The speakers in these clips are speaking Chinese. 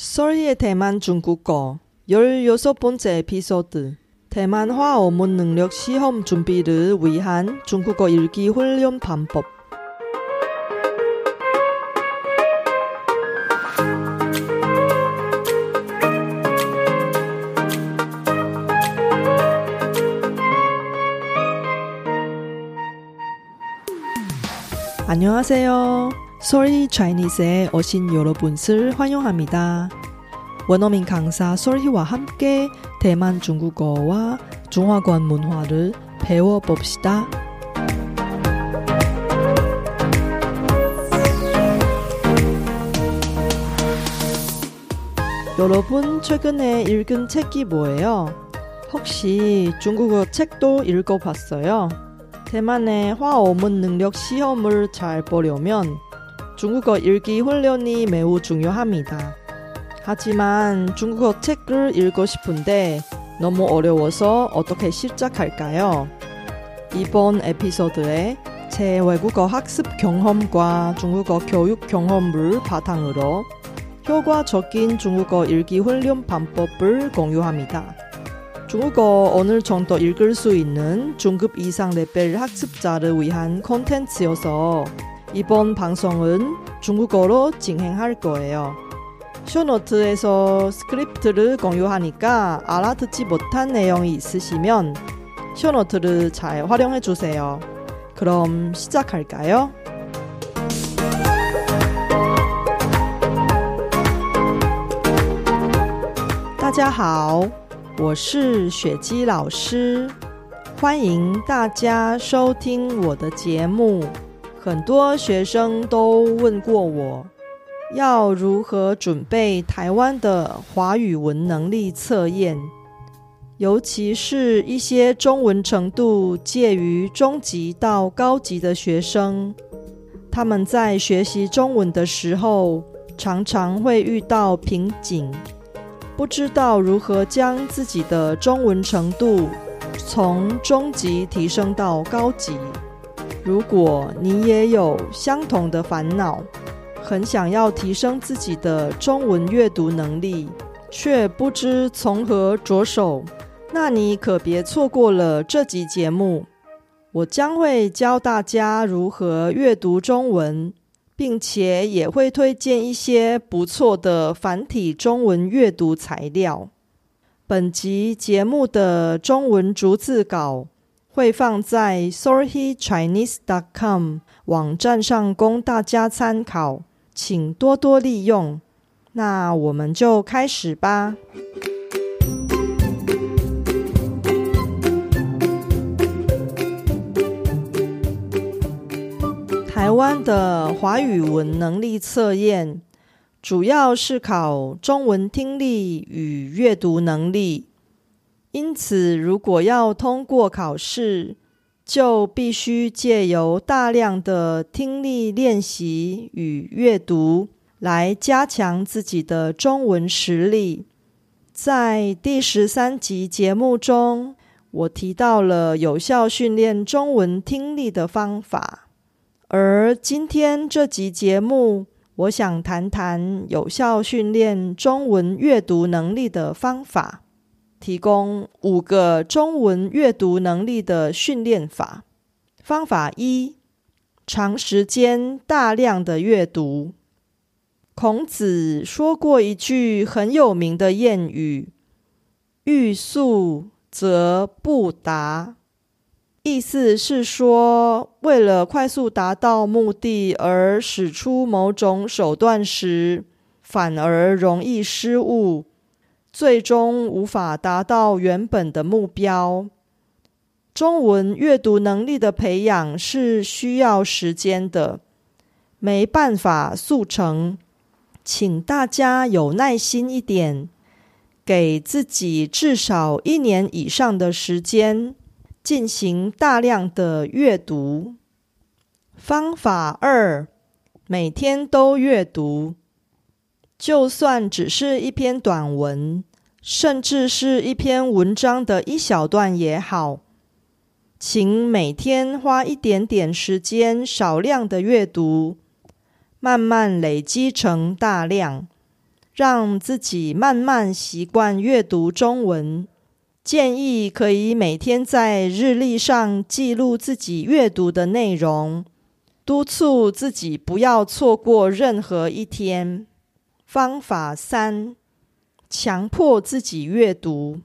썰희의 대만 중국어 16번째 에피소드 대만 화 어문 능력 시험 준비를 위한 중국어 읽기 훈련 방법 안녕하세요. 솔희 차이니스에 오신 여러분을 환영합니다. 원어민 강사 솔희와 함께 대만 중국어와 중화권 문화를 배워봅시다. 여러분 최근에 읽은 책이 뭐예요? 혹시 중국어 책도 읽어봤어요? 대만의 화어문 능력 시험을 잘 보려면 중국어 읽기 훈련이 매우 중요합니다. 하지만 중국어 책을 읽고 싶은데 너무 어려워서 어떻게 시작할까요? 이번 에피소드에 제 외국어 학습 경험과 중국어 교육 경험을 바탕으로 효과적인 중국어 읽기 훈련 방법을 공유합니다. 중국어 어느 정도 읽을 수 있는 중급 이상 레벨 학습자를 위한 콘텐츠여서 이번 방송은 중국어로 진행할 거예요. 쇼노트에서 스크립트를 공유하니까 알아듣지 못한 내용이 있으시면 쇼노트를 잘 활용해 주세요. 그럼 시작할까요? 大家好，我是雪姬老师，欢迎大家收听我的节目。 很多学生都问过我，要如何准备台湾的华语文能力测验，尤其是一些中文程度介于中级到高级的学生，他们在学习中文的时候，常常会遇到瓶颈。不知道如何将自己的中文程度从中级提升到高级。如果你也有相同的烦恼，很想要提升自己的中文阅读能力，却不知从何着手，那你可别错过了这集节目。我将会教大家如何阅读中文。并且也会推荐一些不错的繁体中文阅读材料。本集节目的中文逐字稿会放在 sorrychinese.com 网站上供大家参考，请多多利用。那我们就开始吧。台湾的华语文能力测验主要是考中文听力与阅读能力，因此如果要通过考试，就必须借由大量的听力练习与阅读来加强自己的中文实力。在第十三集节目中，我提到了有效训练中文听力的方法。而今天这集节目，我想谈谈有效训练中文阅读能力的方法，提供五个中文阅读能力的训练法。方法一：长时间大量的阅读。孔子说过一句很有名的谚语：“欲速则不达。”意思是说，为了快速达到目的而使出某种手段时，反而容易失误，最终无法达到原本的目标。中文阅读能力的培养是需要时间的，没办法速成，请大家有耐心一点，给自己至少一年以上的时间。进行大量的阅读。方法二，每天都阅读，就算只是一篇短文，甚至是一篇文章的一小段也好，请每天花一点点时间，少量的阅读，慢慢累积成大量，让自己慢慢习惯阅读中文。建议可以每天在日历上记录自己阅读的内容，督促自己不要错过任何一天。方法三：强迫自己阅读。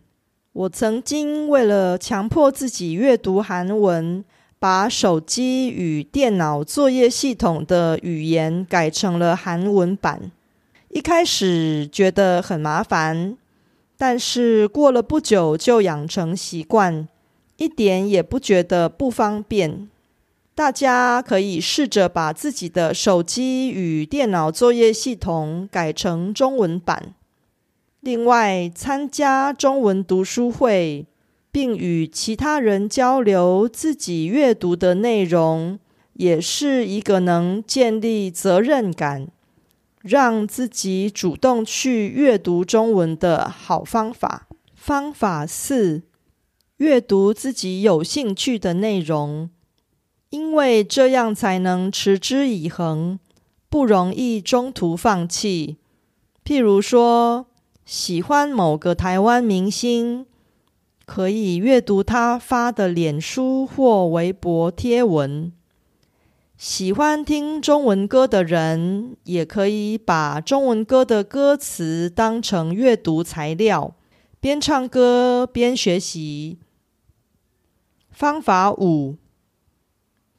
我曾经为了强迫自己阅读韩文，把手机与电脑作业系统的语言改成了韩文版。一开始觉得很麻烦。但是过了不久就养成习惯，一点也不觉得不方便。大家可以试着把自己的手机与电脑作业系统改成中文版。另外，参加中文读书会，并与其他人交流自己阅读的内容，也是一个能建立责任感。让自己主动去阅读中文的好方法。方法四：阅读自己有兴趣的内容，因为这样才能持之以恒，不容易中途放弃。譬如说，喜欢某个台湾明星，可以阅读他发的脸书或微博贴文。喜欢听中文歌的人，也可以把中文歌的歌词当成阅读材料，边唱歌边学习。方法五：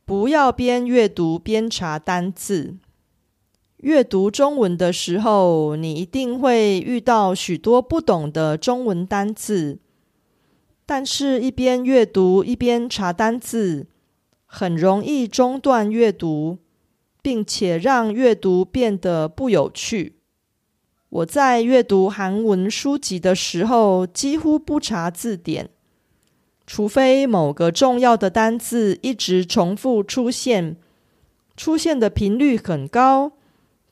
不要边阅读边查单字。阅读中文的时候，你一定会遇到许多不懂的中文单字，但是一边阅读一边查单字。很容易中断阅读，并且让阅读变得不有趣。我在阅读韩文书籍的时候，几乎不查字典，除非某个重要的单字一直重复出现，出现的频率很高，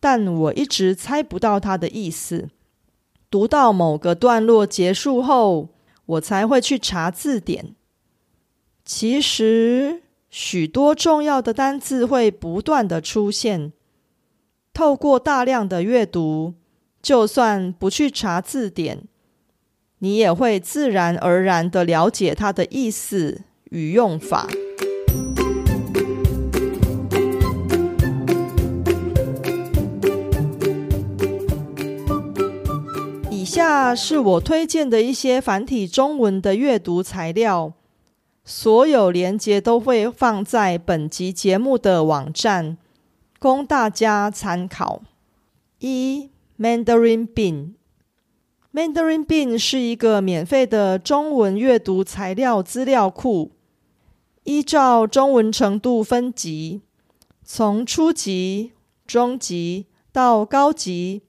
但我一直猜不到它的意思。读到某个段落结束后，我才会去查字典。其实。许多重要的单字会不断的出现。透过大量的阅读，就算不去查字典，你也会自然而然的了解它的意思与用法。以下是我推荐的一些繁体中文的阅读材料。所有连接都会放在本集节目的网站，供大家参考。一 Mandarin Mandarin Bean 是一个免费的中文阅读材料资料库，依照中文程度分级，从初级、中级到高级。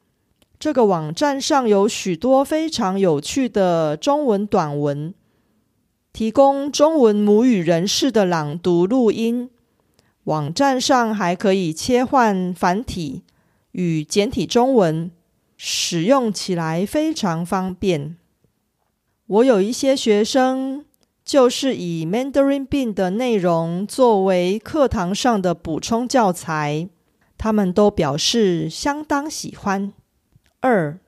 这个网站上有许多非常有趣的中文短文。提供中文母语人士的朗读录音，网站上还可以切换繁体与简体中文，使用起来非常方便。我有一些学生就是以 Mandarin Bean 的内容作为课堂上的补充教材，他们都表示相当喜欢。二、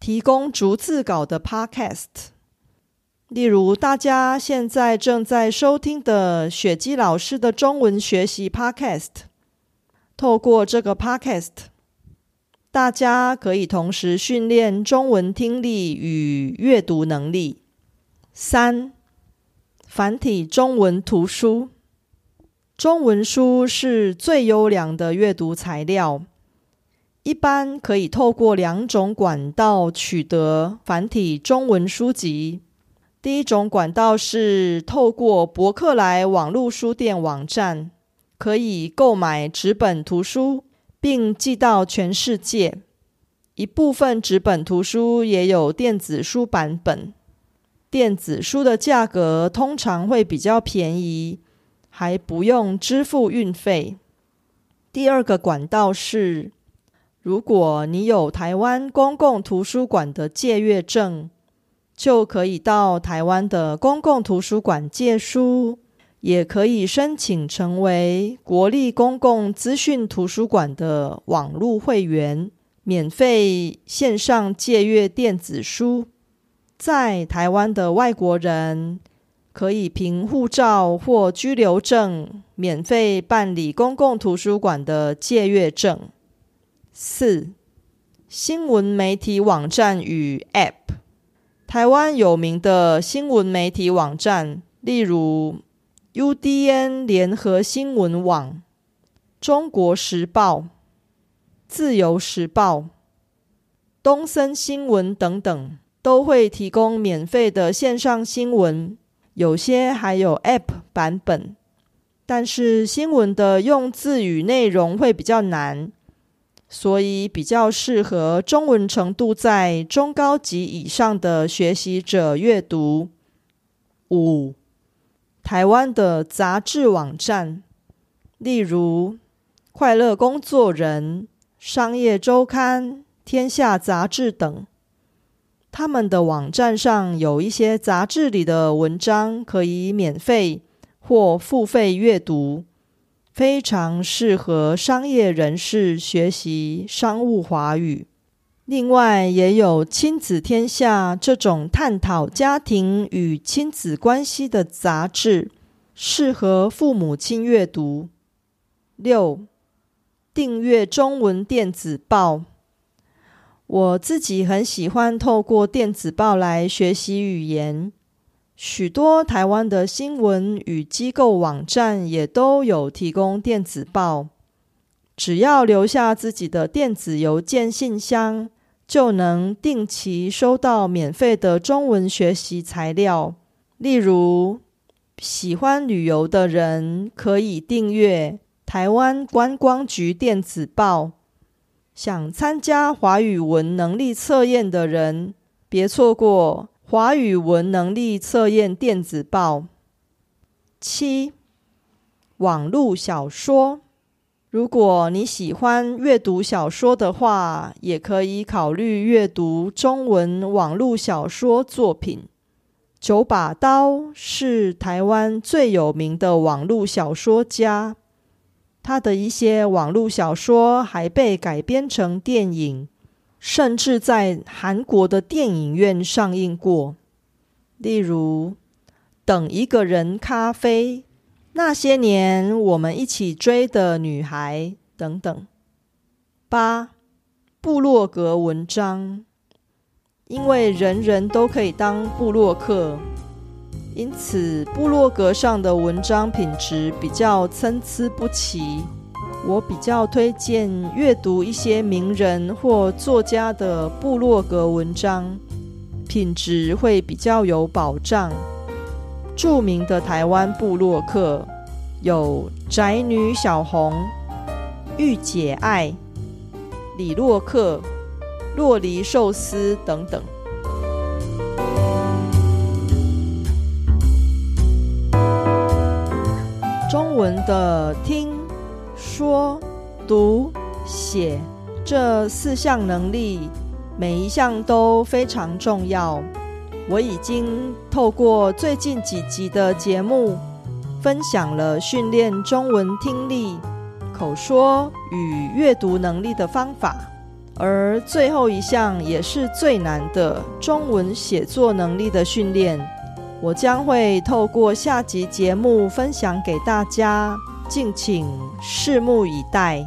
提供逐字稿的 Podcast。例如，大家现在正在收听的雪姬老师的中文学习 Podcast，透过这个 Podcast，大家可以同时训练中文听力与阅读能力。三、繁体中文图书，中文书是最优良的阅读材料，一般可以透过两种管道取得繁体中文书籍。第一种管道是透过博客来网络书店网站，可以购买纸本图书，并寄到全世界。一部分纸本图书也有电子书版本，电子书的价格通常会比较便宜，还不用支付运费。第二个管道是，如果你有台湾公共图书馆的借阅证。就可以到台湾的公共图书馆借书，也可以申请成为国立公共资讯图书馆的网络会员。免费线上借阅电子书，在台湾的外国人可以凭护照或居留证免费办理公共图书馆的借阅证。四、新闻媒体网站与 App，台湾有名的新闻媒体网站，例如 UDN 联合新闻网、中国时报。自由时报、东森新闻等等都会提供免费的线上新闻，有些还有 App 版本。但是新闻的用字与内容会比较难，所以比较适合中文程度在中高级以上的学习者阅读。五、台湾的杂志网站，例如快乐工作人。商业周刊、天下杂志等，他们的网站上有一些杂志里的文章可以免费或付费阅读，非常适合商业人士学习商务华语。另外，也有亲子天下这种探讨家庭与亲子关系的杂志，适合父母亲阅读。六。订阅中文电子报，我自己很喜欢透过电子报来学习语言。许多台湾的新闻与机构网站也都有提供电子报，只要留下自己的电子邮件信箱，就能定期收到免费的中文学习材料。例如，喜欢旅游的人可以订阅。台湾观光局电子报，想参加华语文能力测验的人，别错过华语文能力测验电子报。七，网络小说，如果你喜欢阅读小说的话，也可以考虑阅读中文网络小说作品。九把刀是台湾最有名的网络小说家。他的一些网络小说还被改编成电影，甚至在韩国的电影院上映过。例如，《等一个人咖啡》、《那些年我们一起追的女孩》等等。八、部落格文章，因为人人都可以当部落客。因此，部落格上的文章品质比较参差不齐。我比较推荐阅读一些名人或作家的部落格文章，品质会比较有保障。著名的台湾部落客有宅女小红、御姐爱、李洛克、洛梨寿司等等。中文的听、说、读、写这四项能力，每一项都非常重要。我已经透过最近几集的节目，分享了训练中文听力、口说与阅读能力的方法，而最后一项也是最难的中文写作能力的训练。我将会透过下集节目分享给大家，敬请拭目以待。